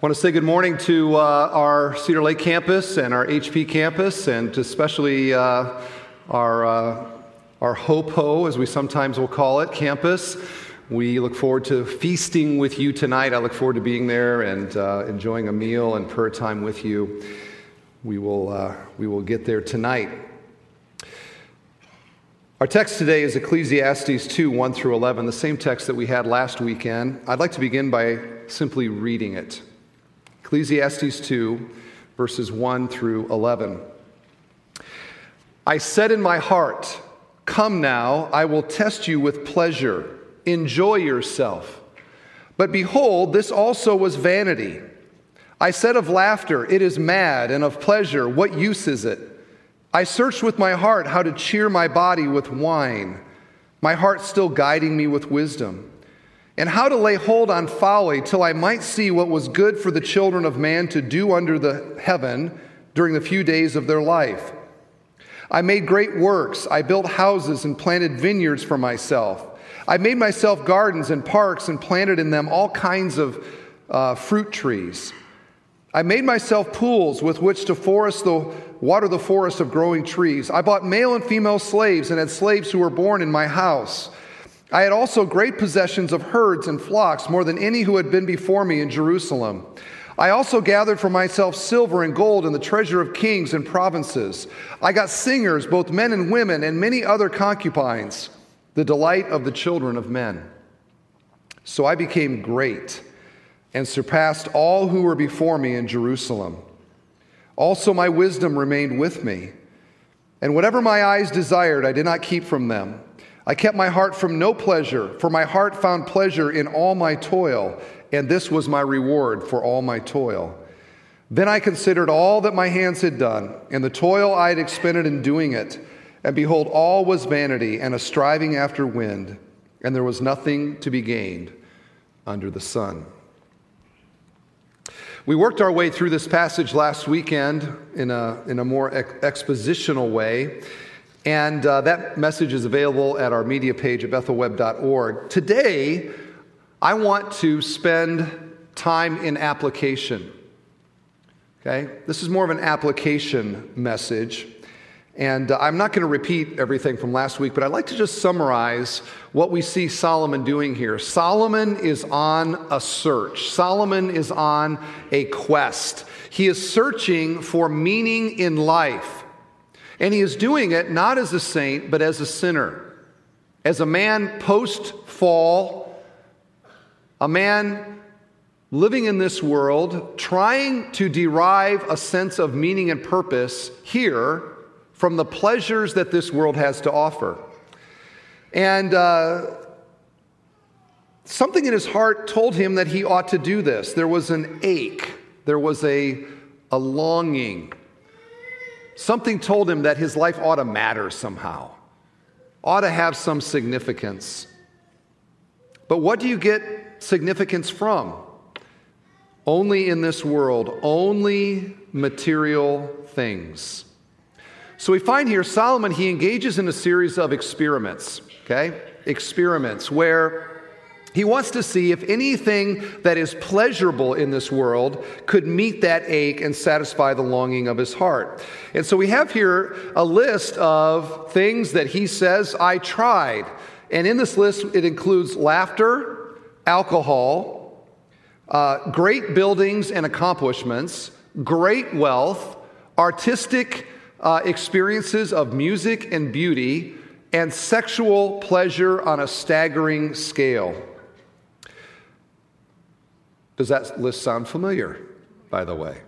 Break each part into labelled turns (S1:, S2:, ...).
S1: I want to say good morning to uh, our Cedar Lake campus and our HP campus, and especially uh, our, uh, our Hope Ho, as we sometimes will call it, campus. We look forward to feasting with you tonight. I look forward to being there and uh, enjoying a meal and prayer time with you. We will, uh, we will get there tonight. Our text today is Ecclesiastes 2 1 through 11, the same text that we had last weekend. I'd like to begin by simply reading it. Ecclesiastes 2, verses 1 through 11. I said in my heart, Come now, I will test you with pleasure. Enjoy yourself. But behold, this also was vanity. I said of laughter, It is mad, and of pleasure, What use is it? I searched with my heart how to cheer my body with wine, my heart still guiding me with wisdom and how to lay hold on folly till I might see what was good for the children of man to do under the heaven during the few days of their life. I made great works. I built houses and planted vineyards for myself. I made myself gardens and parks and planted in them all kinds of uh, fruit trees. I made myself pools with which to forest the water the forest of growing trees. I bought male and female slaves and had slaves who were born in my house. I had also great possessions of herds and flocks, more than any who had been before me in Jerusalem. I also gathered for myself silver and gold and the treasure of kings and provinces. I got singers, both men and women, and many other concubines, the delight of the children of men. So I became great and surpassed all who were before me in Jerusalem. Also, my wisdom remained with me, and whatever my eyes desired, I did not keep from them. I kept my heart from no pleasure, for my heart found pleasure in all my toil, and this was my reward for all my toil. Then I considered all that my hands had done, and the toil I had expended in doing it. And behold, all was vanity and a striving after wind, and there was nothing to be gained under the sun. We worked our way through this passage last weekend in a, in a more ex- expositional way. And uh, that message is available at our media page at bethelweb.org. Today, I want to spend time in application. Okay? This is more of an application message. And uh, I'm not going to repeat everything from last week, but I'd like to just summarize what we see Solomon doing here. Solomon is on a search, Solomon is on a quest. He is searching for meaning in life. And he is doing it not as a saint, but as a sinner. As a man post fall, a man living in this world, trying to derive a sense of meaning and purpose here from the pleasures that this world has to offer. And uh, something in his heart told him that he ought to do this. There was an ache, there was a, a longing Something told him that his life ought to matter somehow, ought to have some significance. But what do you get significance from? Only in this world, only material things. So we find here Solomon, he engages in a series of experiments, okay? Experiments where he wants to see if anything that is pleasurable in this world could meet that ache and satisfy the longing of his heart. And so we have here a list of things that he says, I tried. And in this list, it includes laughter, alcohol, uh, great buildings and accomplishments, great wealth, artistic uh, experiences of music and beauty, and sexual pleasure on a staggering scale. Does that list sound familiar, by the way?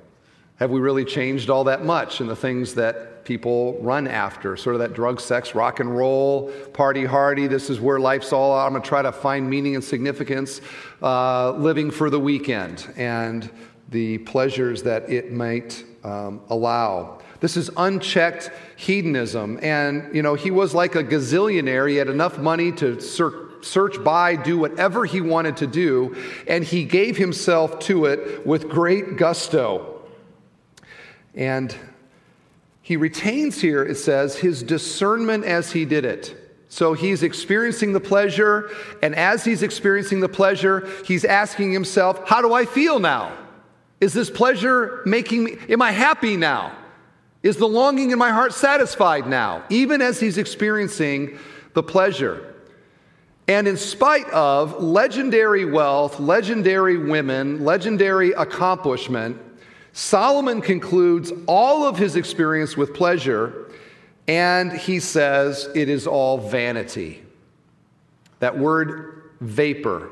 S1: Have we really changed all that much in the things that people run after? Sort of that drug, sex, rock and roll, party hardy, this is where life's all I'm to try to find meaning and significance, uh, living for the weekend and the pleasures that it might um, allow. This is unchecked hedonism. And, you know, he was like a gazillionaire. He had enough money to search by, do whatever he wanted to do, and he gave himself to it with great gusto. And he retains here, it says, his discernment as he did it. So he's experiencing the pleasure, and as he's experiencing the pleasure, he's asking himself, How do I feel now? Is this pleasure making me, am I happy now? Is the longing in my heart satisfied now, even as he's experiencing the pleasure? And in spite of legendary wealth, legendary women, legendary accomplishment, Solomon concludes all of his experience with pleasure, and he says it is all vanity. That word vapor.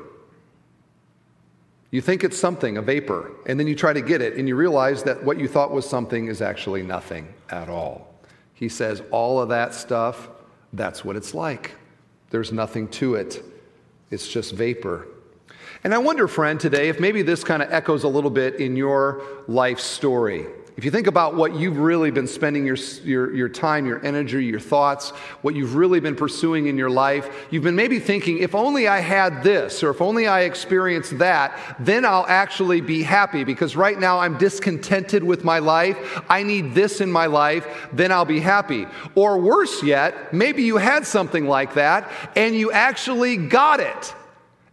S1: You think it's something, a vapor, and then you try to get it, and you realize that what you thought was something is actually nothing at all. He says, all of that stuff, that's what it's like. There's nothing to it, it's just vapor. And I wonder, friend, today, if maybe this kind of echoes a little bit in your life story. If you think about what you've really been spending your, your, your, time, your energy, your thoughts, what you've really been pursuing in your life, you've been maybe thinking, if only I had this, or if only I experienced that, then I'll actually be happy because right now I'm discontented with my life. I need this in my life, then I'll be happy. Or worse yet, maybe you had something like that and you actually got it.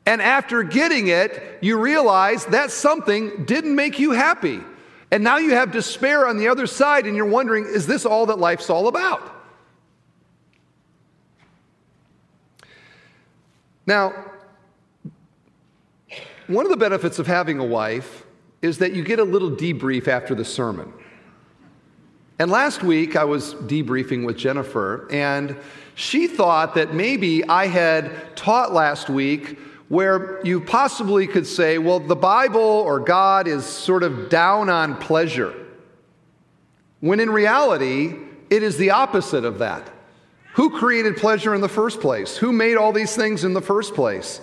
S1: And after getting it, you realize that something didn't make you happy. And now you have despair on the other side, and you're wondering, is this all that life's all about? Now, one of the benefits of having a wife is that you get a little debrief after the sermon. And last week, I was debriefing with Jennifer, and she thought that maybe I had taught last week where you possibly could say, well, the Bible or God is sort of down on pleasure. When in reality, it is the opposite of that. Who created pleasure in the first place? Who made all these things in the first place?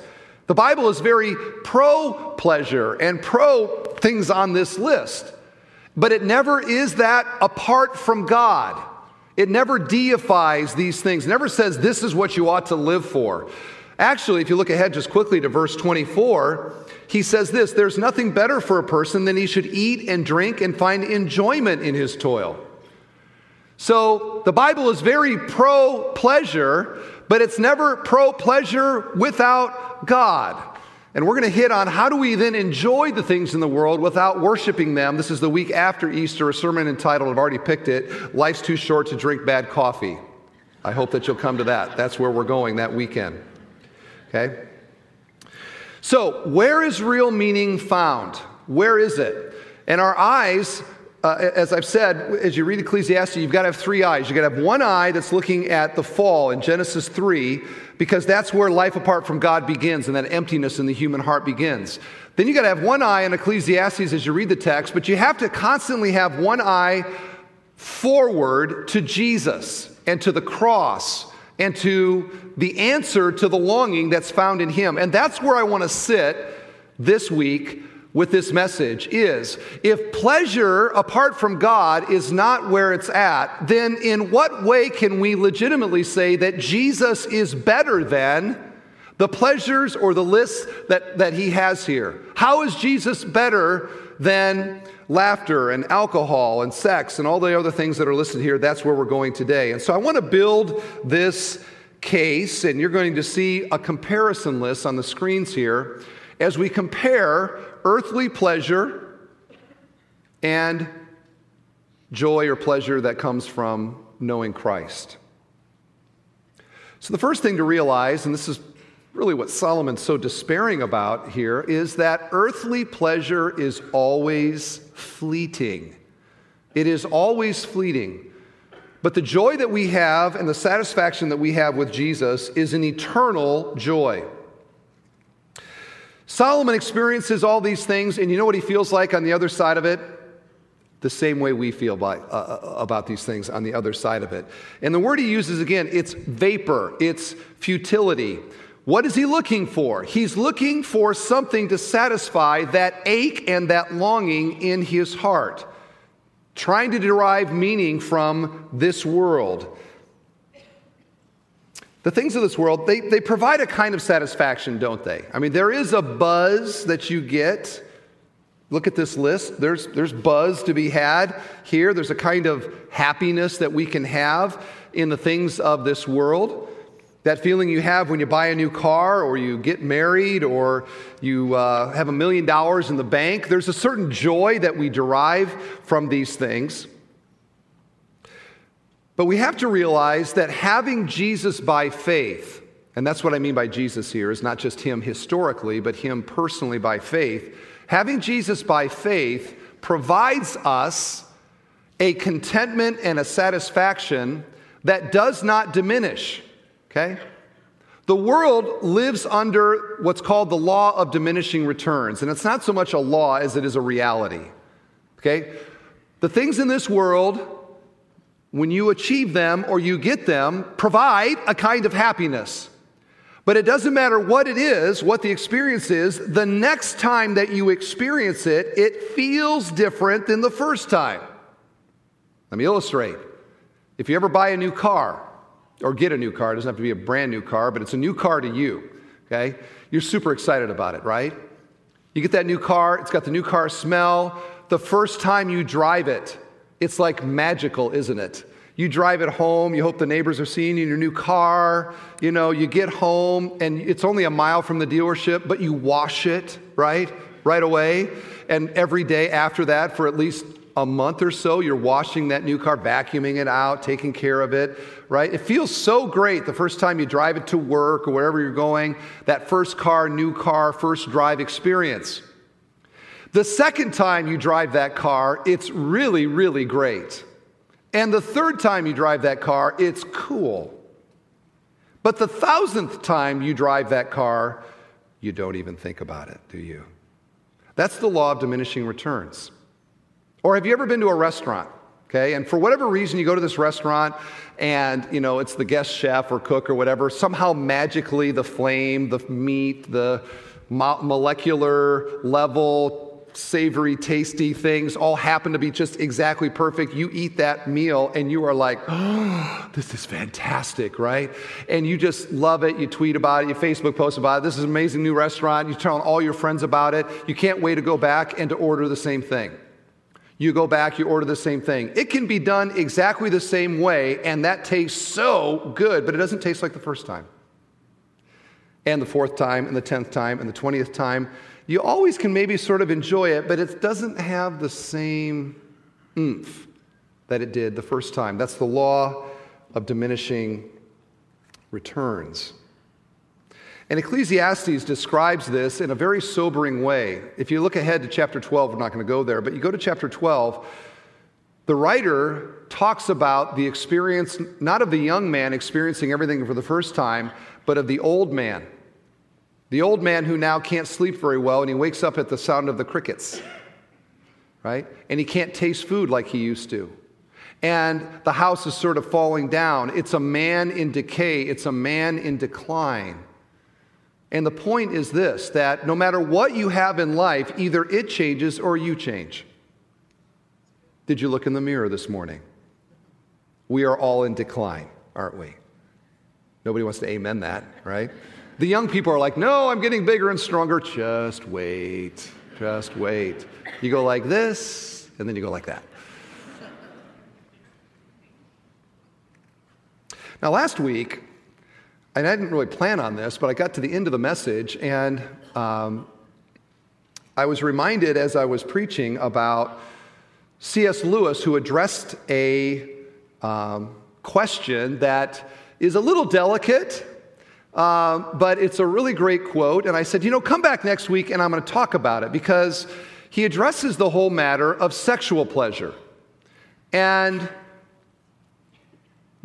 S1: The Bible is very pro pleasure and pro things on this list, but it never is that apart from God. It never deifies these things, it never says this is what you ought to live for. Actually, if you look ahead just quickly to verse 24, he says this There's nothing better for a person than he should eat and drink and find enjoyment in his toil. So the Bible is very pro pleasure, but it's never pro pleasure without God. And we're going to hit on how do we then enjoy the things in the world without worshiping them. This is the week after Easter, a sermon entitled, I've already picked it, Life's Too Short to Drink Bad Coffee. I hope that you'll come to that. That's where we're going that weekend. Okay? So, where is real meaning found? Where is it? And our eyes, uh, as I've said, as you read Ecclesiastes, you've got to have three eyes. You've got to have one eye that's looking at the fall in Genesis 3, because that's where life apart from God begins and that emptiness in the human heart begins. Then you've got to have one eye in Ecclesiastes as you read the text, but you have to constantly have one eye forward to Jesus and to the cross and to the answer to the longing that's found in him. And that's where I want to sit this week with this message is if pleasure apart from God is not where it's at, then in what way can we legitimately say that Jesus is better than the pleasures or the lists that, that he has here? How is Jesus better than laughter and alcohol and sex and all the other things that are listed here, that's where we're going today. And so I want to build this case, and you're going to see a comparison list on the screens here as we compare earthly pleasure and joy or pleasure that comes from knowing Christ. So, the first thing to realize, and this is really what Solomon's so despairing about here is that earthly pleasure is always fleeting. It is always fleeting. But the joy that we have and the satisfaction that we have with Jesus is an eternal joy. Solomon experiences all these things, and you know what he feels like on the other side of it? The same way we feel by, uh, uh about these things on the other side of it. And the word he uses again, it's vapor, it's futility. What is he looking for? He's looking for something to satisfy that ache and that longing in his heart, trying to derive meaning from this world. The things of this world, they, they provide a kind of satisfaction, don't they? I mean, there is a buzz that you get. Look at this list. There's, there's buzz to be had here. There's a kind of happiness that we can have in the things of this world. That feeling you have when you buy a new car or you get married or you uh, have a million dollars in the bank. There's a certain joy that we derive from these things. But we have to realize that having Jesus by faith, and that's what I mean by Jesus here, is not just him historically, but him personally by faith. Having Jesus by faith provides us a contentment and a satisfaction that does not diminish. Okay? The world lives under what's called the law of diminishing returns, and it's not so much a law as it is a reality. Okay? The things in this world when you achieve them or you get them, provide a kind of happiness. But it doesn't matter what it is, what the experience is, the next time that you experience it, it feels different than the first time. Let me illustrate. If you ever buy a new car, or get a new car, it doesn't have to be a brand new car, but it's a new car to you, okay? You're super excited about it, right? You get that new car, it's got the new car smell. The first time you drive it, it's like magical, isn't it? You drive it home, you hope the neighbors are seeing you in your new car. You know, you get home and it's only a mile from the dealership, but you wash it, right? Right away. And every day after that, for at least a month or so, you're washing that new car, vacuuming it out, taking care of it, right? It feels so great the first time you drive it to work or wherever you're going, that first car, new car, first drive experience. The second time you drive that car, it's really, really great. And the third time you drive that car, it's cool. But the thousandth time you drive that car, you don't even think about it, do you? That's the law of diminishing returns. Or have you ever been to a restaurant? Okay, and for whatever reason, you go to this restaurant and, you know, it's the guest chef or cook or whatever. Somehow, magically, the flame, the meat, the molecular level savory, tasty things all happen to be just exactly perfect. You eat that meal and you are like, oh, this is fantastic, right? And you just love it. You tweet about it, you Facebook post about it. This is an amazing new restaurant. You tell all your friends about it. You can't wait to go back and to order the same thing. You go back, you order the same thing. It can be done exactly the same way, and that tastes so good, but it doesn't taste like the first time. And the fourth time, and the tenth time, and the twentieth time you always can maybe sort of enjoy it, but it doesn't have the same oomph that it did the first time. That's the law of diminishing returns. And Ecclesiastes describes this in a very sobering way. If you look ahead to chapter 12, we're not going to go there, but you go to chapter 12, the writer talks about the experience, not of the young man experiencing everything for the first time, but of the old man the old man who now can't sleep very well and he wakes up at the sound of the crickets, right? And he can't taste food like he used to. And the house is sort of falling down. It's a man in decay, it's a man in decline. And the point is this that no matter what you have in life, either it changes or you change. Did you look in the mirror this morning? We are all in decline, aren't we? Nobody wants to amen that, right? The young people are like, no, I'm getting bigger and stronger. Just wait. Just wait. You go like this, and then you go like that. Now, last week, and I didn't really plan on this, but I got to the end of the message, and um, I was reminded as I was preaching about C.S. Lewis, who addressed a um, question that is a little delicate um, but it's a really great quote. And I said, you know, come back next week and I'm going to talk about it because he addresses the whole matter of sexual pleasure. And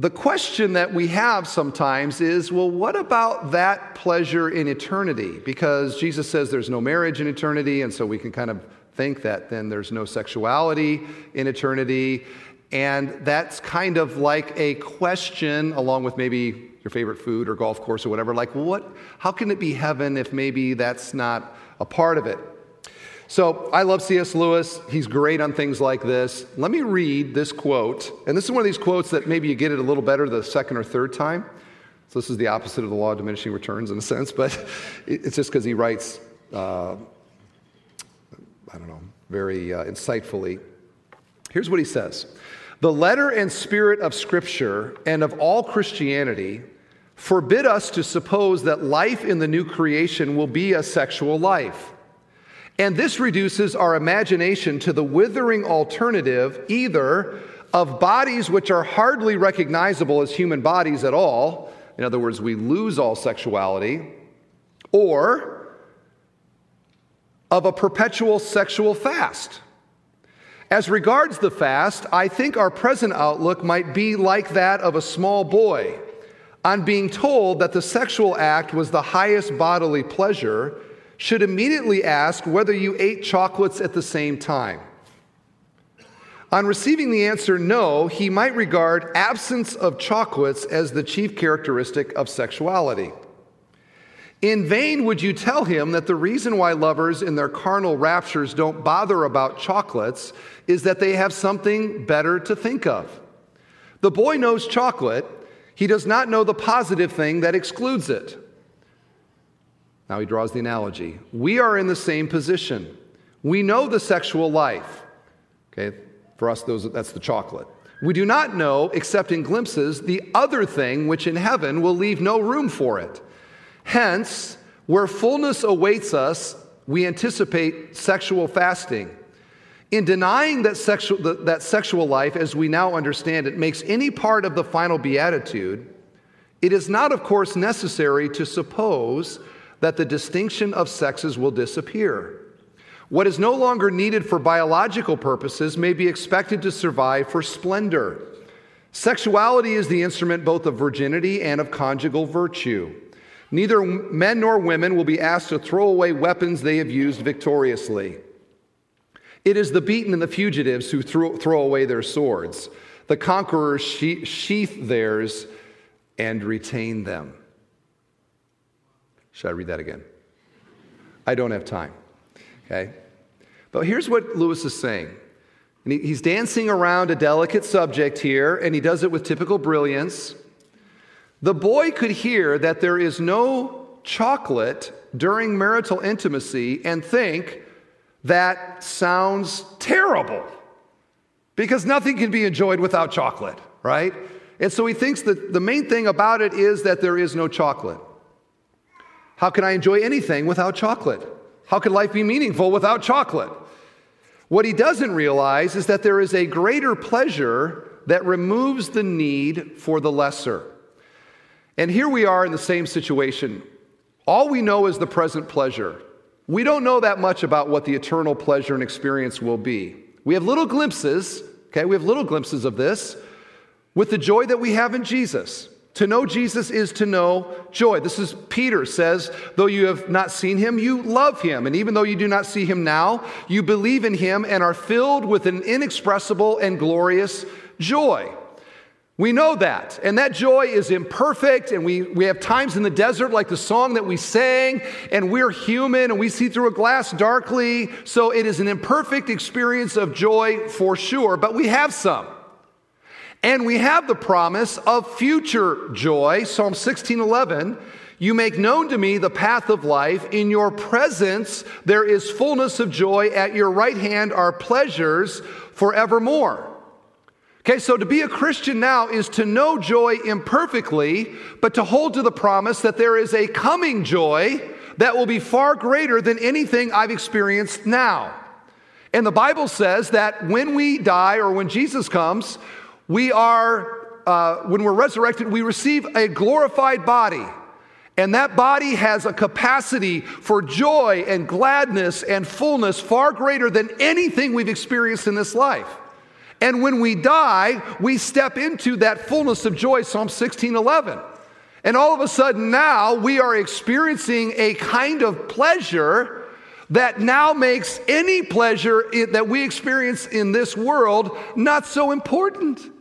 S1: the question that we have sometimes is well, what about that pleasure in eternity? Because Jesus says there's no marriage in eternity, and so we can kind of think that then there's no sexuality in eternity. And that's kind of like a question, along with maybe your favorite food or golf course or whatever. Like, what? How can it be heaven if maybe that's not a part of it? So I love C.S. Lewis. He's great on things like this. Let me read this quote. And this is one of these quotes that maybe you get it a little better the second or third time. So this is the opposite of the law of diminishing returns in a sense, but it's just because he writes, uh, I don't know, very uh, insightfully. Here's what he says The letter and spirit of Scripture and of all Christianity forbid us to suppose that life in the new creation will be a sexual life. And this reduces our imagination to the withering alternative either of bodies which are hardly recognizable as human bodies at all, in other words, we lose all sexuality, or of a perpetual sexual fast. As regards the fast, I think our present outlook might be like that of a small boy on being told that the sexual act was the highest bodily pleasure, should immediately ask whether you ate chocolates at the same time. On receiving the answer no, he might regard absence of chocolates as the chief characteristic of sexuality. In vain would you tell him that the reason why lovers in their carnal raptures don't bother about chocolates is that they have something better to think of. The boy knows chocolate, he does not know the positive thing that excludes it. Now he draws the analogy. We are in the same position. We know the sexual life. Okay, for us, those, that's the chocolate. We do not know, except in glimpses, the other thing which in heaven will leave no room for it. Hence, where fullness awaits us, we anticipate sexual fasting. In denying that sexual, that sexual life, as we now understand it, makes any part of the final beatitude, it is not, of course, necessary to suppose that the distinction of sexes will disappear. What is no longer needed for biological purposes may be expected to survive for splendor. Sexuality is the instrument both of virginity and of conjugal virtue. Neither men nor women will be asked to throw away weapons they have used victoriously. It is the beaten and the fugitives who throw, throw away their swords. The conquerors sheath theirs and retain them. Should I read that again? I don't have time. Okay? But here's what Lewis is saying. And he's dancing around a delicate subject here, and he does it with typical brilliance. The boy could hear that there is no chocolate during marital intimacy and think, that sounds terrible because nothing can be enjoyed without chocolate, right? And so he thinks that the main thing about it is that there is no chocolate. How can I enjoy anything without chocolate? How can life be meaningful without chocolate? What he doesn't realize is that there is a greater pleasure that removes the need for the lesser. And here we are in the same situation. All we know is the present pleasure. We don't know that much about what the eternal pleasure and experience will be. We have little glimpses, okay? We have little glimpses of this with the joy that we have in Jesus. To know Jesus is to know joy. This is Peter says, though you have not seen him, you love him. And even though you do not see him now, you believe in him and are filled with an inexpressible and glorious joy. We know that. And that joy is imperfect. And we, we have times in the desert, like the song that we sang, and we're human and we see through a glass darkly. So it is an imperfect experience of joy for sure, but we have some. And we have the promise of future joy. Psalm 16 11. You make known to me the path of life. In your presence, there is fullness of joy. At your right hand are pleasures forevermore. Okay, so to be a Christian now is to know joy imperfectly, but to hold to the promise that there is a coming joy that will be far greater than anything I've experienced now. And the Bible says that when we die or when Jesus comes, we are, uh, when we're resurrected, we receive a glorified body. And that body has a capacity for joy and gladness and fullness far greater than anything we've experienced in this life. And when we die, we step into that fullness of joy, Psalm 16 11. And all of a sudden now we are experiencing a kind of pleasure that now makes any pleasure that we experience in this world not so important.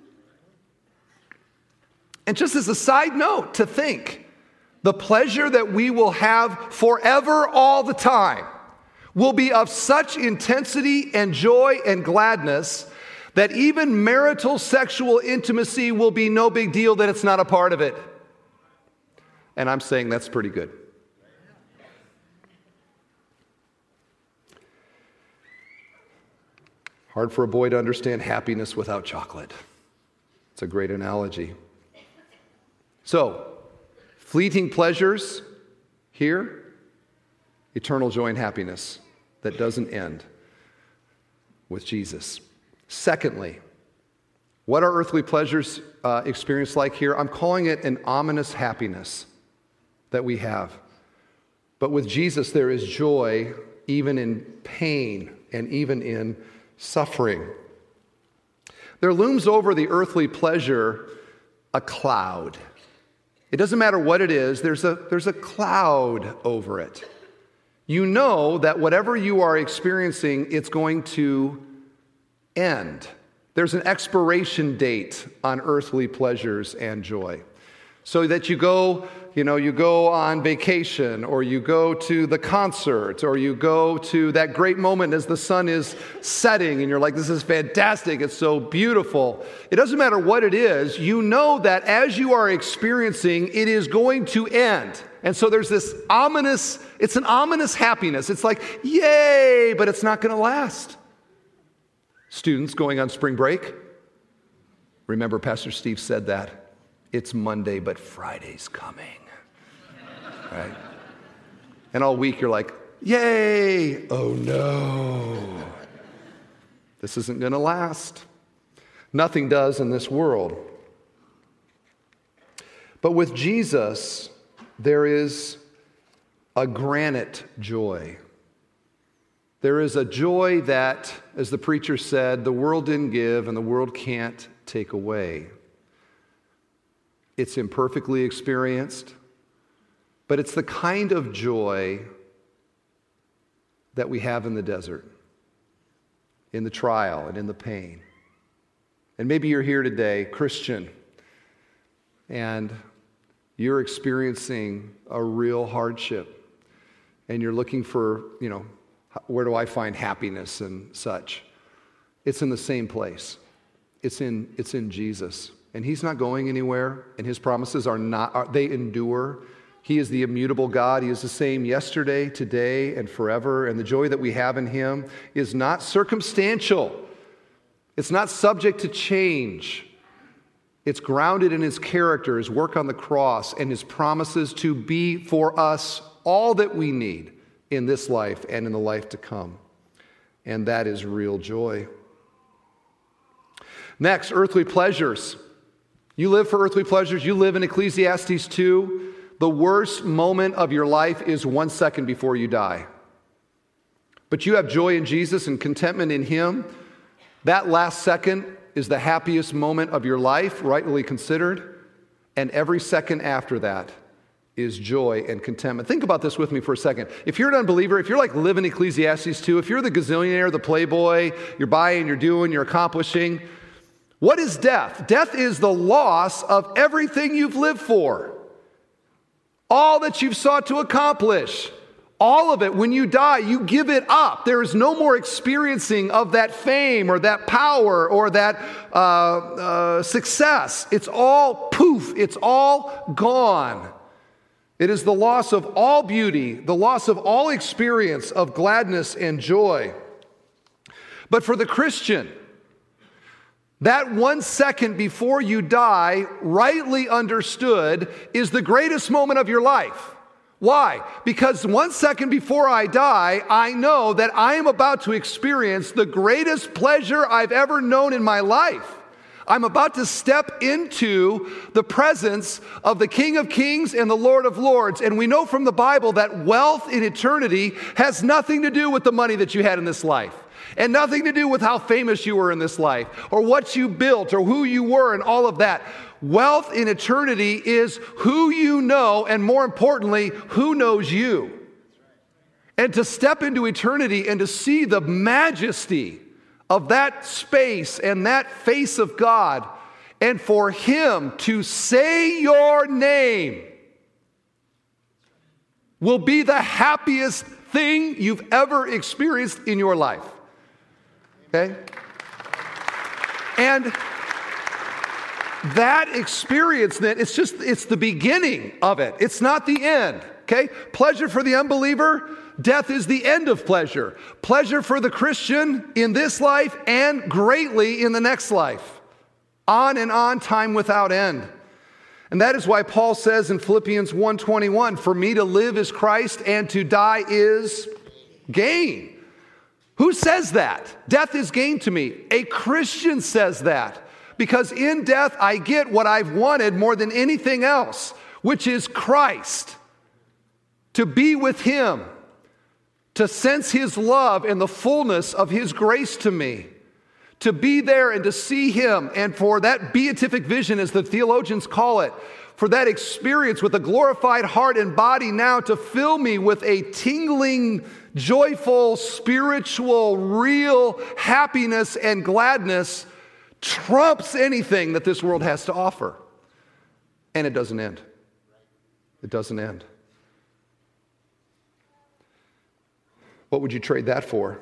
S1: And just as a side note, to think the pleasure that we will have forever all the time will be of such intensity and joy and gladness that even marital sexual intimacy will be no big deal, that it's not a part of it. And I'm saying that's pretty good. Hard for a boy to understand happiness without chocolate. It's a great analogy. So, Fleeting pleasures here, eternal joy and happiness that doesn't end with Jesus. Secondly, what are earthly pleasures uh, experienced like here? I'm calling it an ominous happiness that we have. But with Jesus, there is joy even in pain and even in suffering. There looms over the earthly pleasure a cloud. It doesn't matter what it is, there's a, there's a cloud over it. You know that whatever you are experiencing, it's going to end. There's an expiration date on earthly pleasures and joy. So that you go you know, you go on vacation or you go to the concert or you go to that great moment as the sun is setting and you're like, this is fantastic. It's so beautiful. It doesn't matter what it is. You know that as you are experiencing, it is going to end. And so there's this ominous, it's an ominous happiness. It's like, yay, but it's not going to last. Students going on spring break. Remember, Pastor Steve said that. It's Monday, but Friday's coming right? And all week you're like, yay! Oh no. This isn't going to last. Nothing does in this world. But with Jesus, there is a granite joy. There is a joy that, as the preacher said, the world didn't give and the world can't take away. It's imperfectly experienced, but it's the kind of joy that we have in the desert, in the trial and in the pain. And maybe you're here today, Christian, and you're experiencing a real hardship, and you're looking for, you know, where do I find happiness and such? It's in the same place. It's in, it's in Jesus. And he's not going anywhere, and his promises are not, are, they endure. He is the immutable God. He is the same yesterday, today, and forever. And the joy that we have in Him is not circumstantial, it's not subject to change. It's grounded in His character, His work on the cross, and His promises to be for us all that we need in this life and in the life to come. And that is real joy. Next, earthly pleasures. You live for earthly pleasures. You live in Ecclesiastes 2 the worst moment of your life is one second before you die. But you have joy in Jesus and contentment in Him. That last second is the happiest moment of your life, rightly considered. And every second after that is joy and contentment. Think about this with me for a second. If you're an unbeliever, if you're like living Ecclesiastes 2, if you're the gazillionaire, the playboy, you're buying, you're doing, you're accomplishing, what is death? Death is the loss of everything you've lived for all that you've sought to accomplish. All of it, when you die, you give it up. There is no more experiencing of that fame or that power or that uh, uh, success. It's all poof, it's all gone. It is the loss of all beauty, the loss of all experience of gladness and joy. But for the Christian, that one second before you die, rightly understood, is the greatest moment of your life. Why? Because one second before I die, I know that I am about to experience the greatest pleasure I've ever known in my life. I'm about to step into the presence of the King of Kings and the Lord of Lords. And we know from the Bible that wealth in eternity has nothing to do with the money that you had in this life and nothing to do with how famous you were in this life or what you built or who you were and all of that. Wealth in eternity is who you know, and more importantly, who knows you. And to step into eternity and to see the majesty of that space and that face of God, and for Him to say your name will be the happiest thing you've ever experienced in your life. Okay? And that experience then it's just it's the beginning of it. It's not the end okay? Pleasure for the unbeliever death is the end of pleasure. Pleasure for the christian in this life and greatly in the next life. On and on time without end. And that is why Paul says in Philippians 1:21, "For me to live is Christ and to die is gain." Who says that? Death is gain to me. A Christian says that. Because in death I get what I've wanted more than anything else, which is Christ. To be with him, to sense his love and the fullness of his grace to me to be there and to see him, and for that beatific vision, as the theologians call it, for that experience with a glorified heart and body now to fill me with a tingling, joyful, spiritual, real happiness and gladness trumps anything that this world has to offer. And it doesn't end. It doesn't end. What would you trade that for?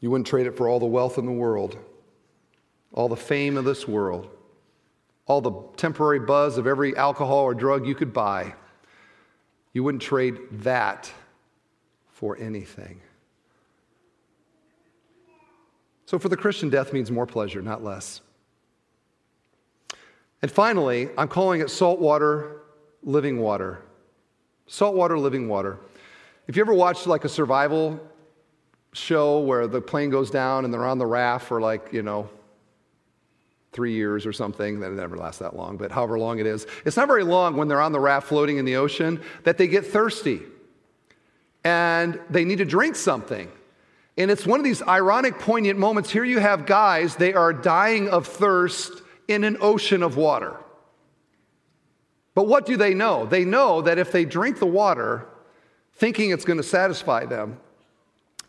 S1: You wouldn't trade it for all the wealth in the world, all the fame of this world, all the temporary buzz of every alcohol or drug you could buy. You wouldn't trade that for anything. So, for the Christian, death means more pleasure, not less. And finally, I'm calling it saltwater living water. Saltwater living water. If you ever watched like a survival show where the plane goes down and they're on the raft for like, you know, three years or something. That never lasts that long, but however long it is. It's not very long when they're on the raft floating in the ocean that they get thirsty and they need to drink something. And it's one of these ironic, poignant moments. Here you have guys, they are dying of thirst in an ocean of water. But what do they know? They know that if they drink the water, thinking it's going to satisfy them,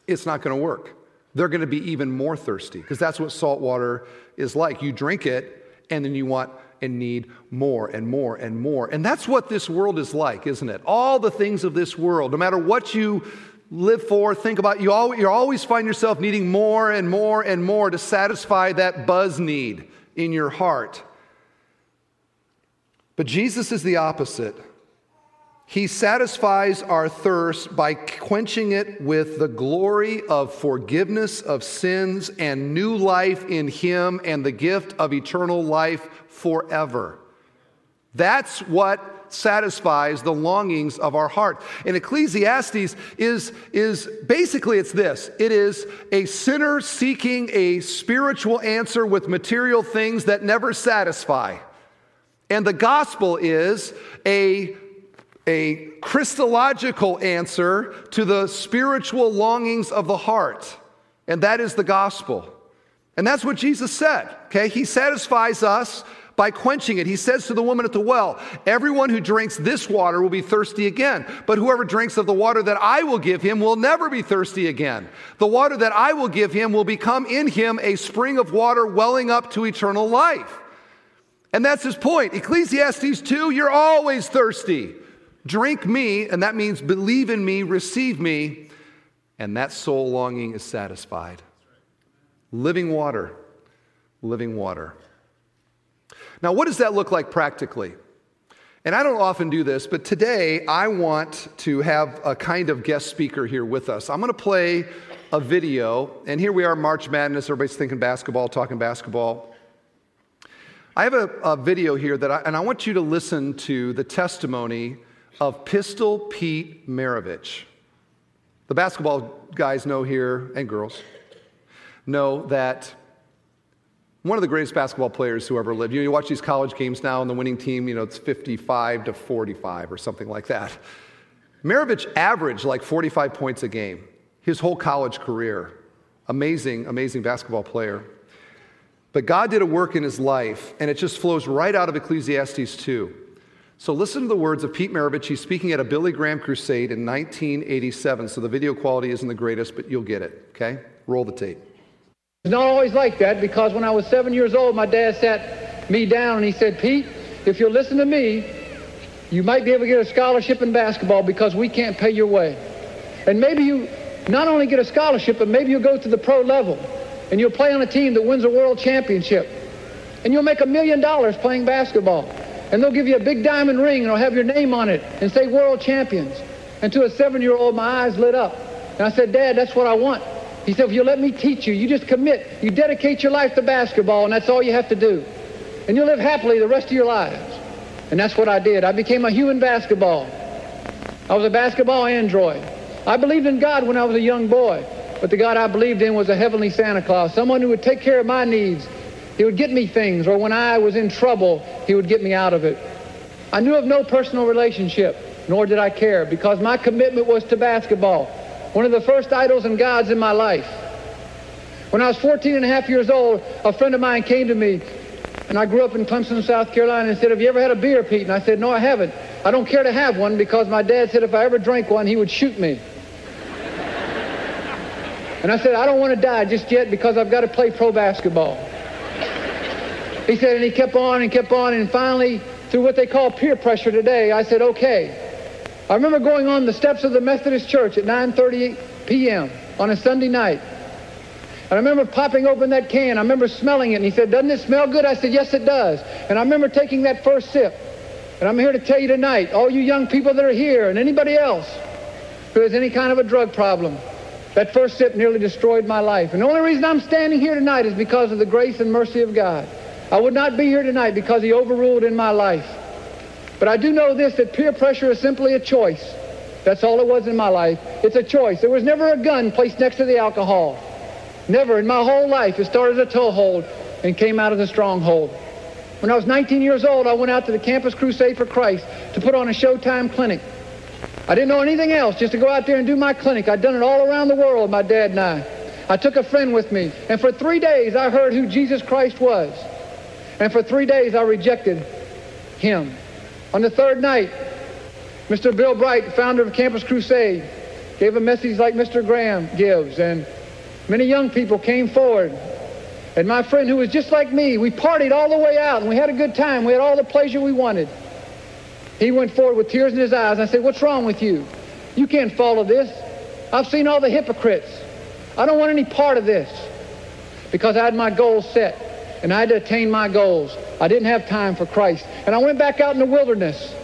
S1: it's not going to work. They're going to be even more thirsty because that's what salt water is like. You drink it and then you want and need more and more and more. And that's what this world is like, isn't it? All the things of this world, no matter what you live for, think about, you always, you always find yourself needing more and more and more to satisfy that buzz need in your heart. But Jesus is the opposite. He satisfies our thirst by quenching it with the glory of forgiveness of sins and new life in Him and the gift of eternal life forever. That's what satisfies the longings of our heart. And Ecclesiastes is, is basically it's this it is a sinner seeking a spiritual answer with material things that never satisfy. And the gospel is a a Christological answer to the spiritual longings of the heart, and that is the gospel. And that's what Jesus said, okay? He satisfies us by quenching it. He says to the woman at the well, Everyone who drinks this water will be thirsty again, but whoever drinks of the water that I will give him will never be thirsty again. The water that I will give him will become in him a spring of water welling up to eternal life. And that's his point. Ecclesiastes 2, you're always thirsty. Drink me, and that means believe in me, receive me, and that soul longing is satisfied. Living water, living water. Now, what does that look like practically? And I don't often do this, but today I want to have a kind of guest speaker here with us. I'm going to play a video, and here we are, March Madness. Everybody's thinking basketball, talking basketball. I have a, a video here that I, and I want you to listen to the testimony of Pistol Pete Maravich. The basketball guys know here, and girls, know that one of the greatest basketball players who ever lived. You, know, you watch these college games now, and the winning team, you know, it's 55 to 45 or something like that. Maravich averaged like 45 points a game his whole college career. Amazing, amazing basketball player. But God did a work in his life, and it just flows right out of Ecclesiastes 2. So listen to the words of Pete Maravich. He's speaking at a Billy Graham crusade in 1987. So the video quality isn't the greatest, but you'll get it. Okay? Roll the tape.
S2: It's not always like that because when I was seven years old, my dad sat me down and he said, Pete, if you'll listen to me, you might be able to get a scholarship in basketball because we can't pay your way. And maybe you not only get a scholarship, but maybe you'll go to the pro level and you'll play on a team that wins a world championship. And you'll make a million dollars playing basketball and they'll give you a big diamond ring and it'll have your name on it and say world champions. And to a seven-year-old, my eyes lit up. And I said, Dad, that's what I want. He said, if you let me teach you, you just commit. You dedicate your life to basketball, and that's all you have to do. and you'll live happily the rest of your lives. And that's what I did. I became a human basketball. I was a basketball android. I believed in God when I was a young boy, but the God I believed in was a heavenly Santa Claus, someone who would take care of my needs. He would get me things, or when I was in trouble, he would get me out of it. I knew of no personal relationship, nor did I care, because my commitment was to basketball, one of the first idols and gods in my life. When I was 14 and a half years old, a friend of mine came to me, and I grew up in Clemson, South Carolina, and said, have you ever had a beer, Pete? And I said, no, I haven't. I don't care to have one because my dad said if I ever drank one, he would shoot me. and I said, I don't want to die just yet because I've got to play pro basketball. He said, and he kept on and kept on, and finally, through what they call peer pressure today, I said, okay. I remember going on the steps of the Methodist Church at 9.30 p.m. on a Sunday night. And I remember popping open that can. I remember smelling it. And he said, doesn't it smell good? I said, yes, it does. And I remember taking that first sip. And I'm here to tell you tonight, all you young people that are here and anybody else who has any kind of a drug problem, that first sip nearly destroyed my life. And the only reason I'm standing here tonight is because of the grace and mercy of God. I would not be here tonight because he overruled in my life. But I do know this, that peer pressure is simply a choice. That's all it was in my life. It's a choice. There was never a gun placed next to the alcohol. Never in my whole life. It started as a toehold and came out as a stronghold. When I was 19 years old, I went out to the Campus Crusade for Christ to put on a Showtime clinic. I didn't know anything else, just to go out there and do my clinic. I'd done it all around the world, my dad and I. I took a friend with me, and for three days I heard who Jesus Christ was. And for three days I rejected him. On the third night, Mr. Bill Bright, founder of Campus Crusade, gave a message like Mr. Graham gives, and many young people came forward and my friend who was just like me, we partied all the way out and we had a good time. We had all the pleasure we wanted. He went forward with tears in his eyes. And I said, what's wrong with you? You can't follow this. I've seen all the hypocrites. I don't want any part of this because I had my goals set and I had to attain my goals. I didn't have time for Christ. And I went back out in the wilderness.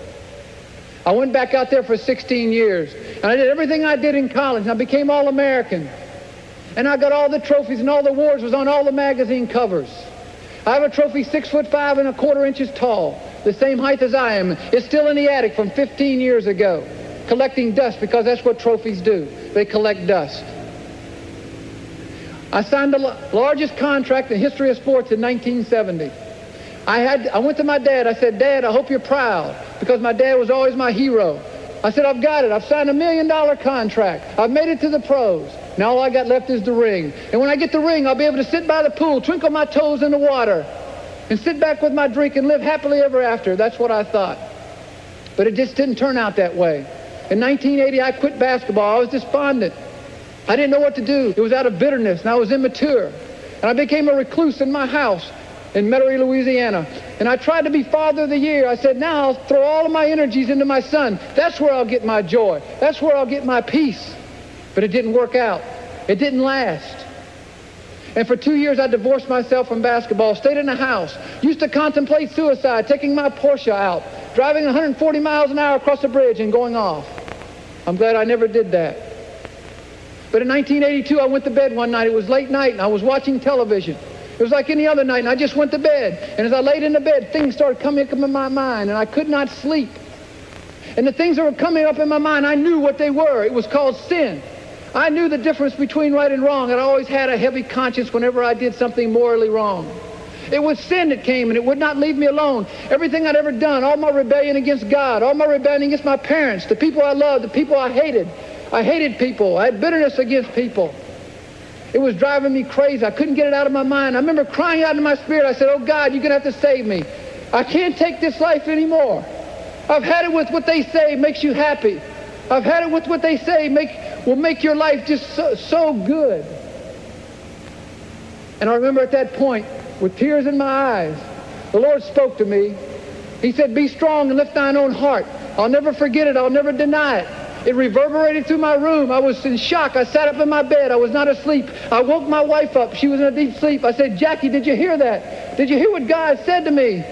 S2: I went back out there for 16 years. And I did everything I did in college. And I became all-American. And I got all the trophies and all the awards was on all the magazine covers. I have a trophy six foot five and a quarter inches tall, the same height as I am. It's still in the attic from 15 years ago, collecting dust because that's what trophies do. They collect dust. I signed the largest contract in the history of sports in 1970. I, had, I went to my dad. I said, Dad, I hope you're proud because my dad was always my hero. I said, I've got it. I've signed a million dollar contract. I've made it to the pros. Now all I got left is the ring. And when I get the ring, I'll be able to sit by the pool, twinkle my toes in the water, and sit back with my drink and live happily ever after. That's what I thought. But it just didn't turn out that way. In 1980, I quit basketball. I was despondent. I didn't know what to do. It was out of bitterness, and I was immature. And I became a recluse in my house in Metairie, Louisiana. And I tried to be father of the year. I said, now I'll throw all of my energies into my son. That's where I'll get my joy. That's where I'll get my peace. But it didn't work out. It didn't last. And for two years, I divorced myself from basketball, stayed in a house, used to contemplate suicide, taking my Porsche out, driving 140 miles an hour across a bridge and going off. I'm glad I never did that. But in 1982, I went to bed one night. It was late night, and I was watching television. It was like any other night, and I just went to bed. And as I laid in the bed, things started coming up in my mind, and I could not sleep. And the things that were coming up in my mind, I knew what they were. It was called sin. I knew the difference between right and wrong, and I always had a heavy conscience whenever I did something morally wrong. It was sin that came, and it would not leave me alone. Everything I'd ever done, all my rebellion against God, all my rebellion against my parents, the people I loved, the people I hated. I hated people. I had bitterness against people. It was driving me crazy. I couldn't get it out of my mind. I remember crying out in my spirit. I said, oh, God, you're going to have to save me. I can't take this life anymore. I've had it with what they say makes you happy. I've had it with what they say make, will make your life just so, so good. And I remember at that point, with tears in my eyes, the Lord spoke to me. He said, be strong and lift thine own heart. I'll never forget it. I'll never deny it. It reverberated through my room. I was in shock. I sat up in my bed. I was not asleep. I woke my wife up. She was in a deep sleep. I said, Jackie, did you hear that? Did you hear what God said to me?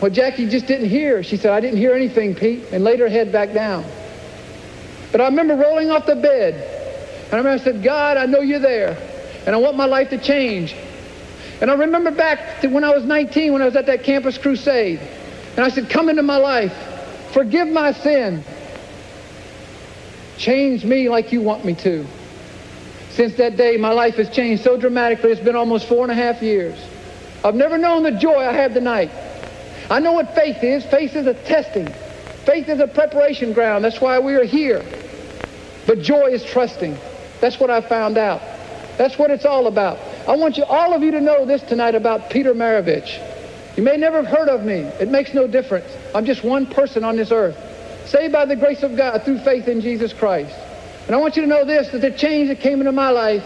S2: Well, Jackie just didn't hear. She said, I didn't hear anything, Pete, and laid her head back down. But I remember rolling off the bed. And I remember I said, God, I know you're there. And I want my life to change. And I remember back to when I was 19, when I was at that campus crusade. And I said, Come into my life. Forgive my sin. Change me like you want me to. Since that day, my life has changed so dramatically. It's been almost four and a half years. I've never known the joy I have tonight. I know what faith is. Faith is a testing. Faith is a preparation ground. That's why we are here. But joy is trusting. That's what I found out. That's what it's all about. I want you, all of you to know this tonight about Peter Maravich. You may never have heard of me. It makes no difference. I'm just one person on this earth, saved by the grace of God through faith in Jesus Christ. And I want you to know this, that the change that came into my life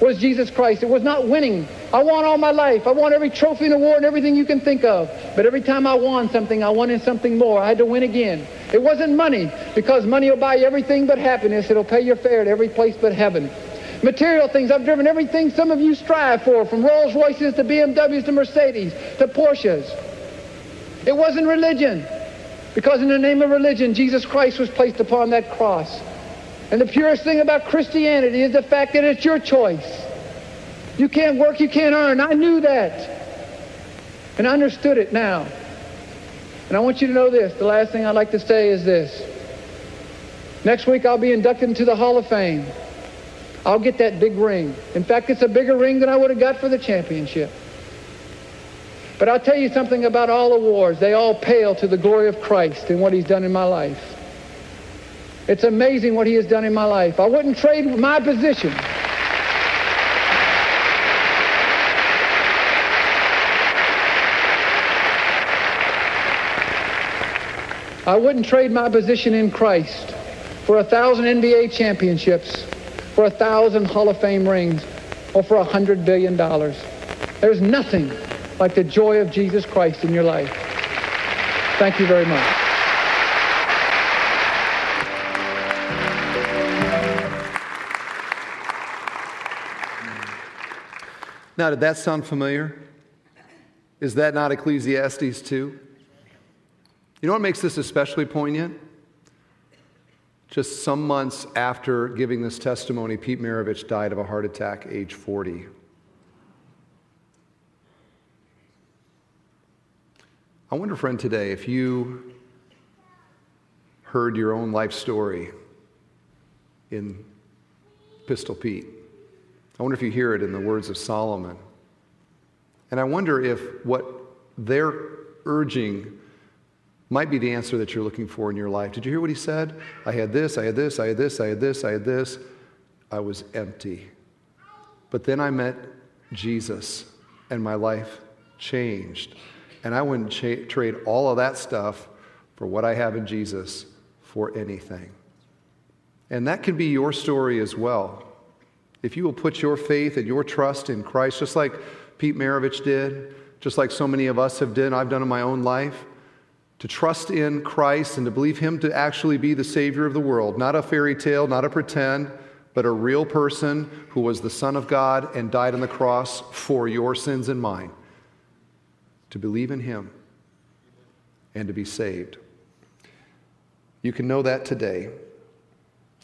S2: was Jesus Christ. It was not winning. I won all my life. I won every trophy and award and everything you can think of. But every time I won something, I wanted something more. I had to win again. It wasn't money, because money will buy you everything but happiness. It'll pay your fare to every place but heaven. Material things, I've driven everything some of you strive for, from Rolls Royces to BMWs to Mercedes to Porsches. It wasn't religion, because in the name of religion, Jesus Christ was placed upon that cross. And the purest thing about Christianity is the fact that it's your choice. You can't work, you can't earn. I knew that. And I understood it now. And I want you to know this. The last thing I'd like to say is this. Next week, I'll be inducted into the Hall of Fame. I'll get that big ring. In fact, it's a bigger ring than I would have got for the championship. But I'll tell you something about all awards. They all pale to the glory of Christ and what he's done in my life. It's amazing what he has done in my life. I wouldn't trade my position. I wouldn't trade my position in Christ for a thousand NBA championships, for a thousand Hall of Fame rings, or for a hundred billion dollars. There's nothing like the joy of Jesus Christ in your life. Thank you very much.
S1: Now, did that sound familiar? Is that not Ecclesiastes 2? You know what makes this especially poignant? Just some months after giving this testimony, Pete Maravich died of a heart attack, age 40. I wonder, friend, today, if you heard your own life story in Pistol Pete. I wonder if you hear it in the words of Solomon. And I wonder if what they're urging might be the answer that you're looking for in your life. Did you hear what he said? I had this, I had this, I had this, I had this, I had this. I was empty. But then I met Jesus, and my life changed. And I wouldn't cha- trade all of that stuff for what I have in Jesus for anything. And that can be your story as well. If you will put your faith and your trust in Christ, just like Pete Maravich did, just like so many of us have done, I've done in my own life, to trust in Christ and to believe Him to actually be the Savior of the world, not a fairy tale, not a pretend, but a real person who was the Son of God and died on the cross for your sins and mine. To believe in Him and to be saved. You can know that today,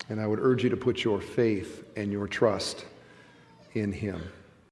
S1: and I would urge you to put your faith and your trust in Him.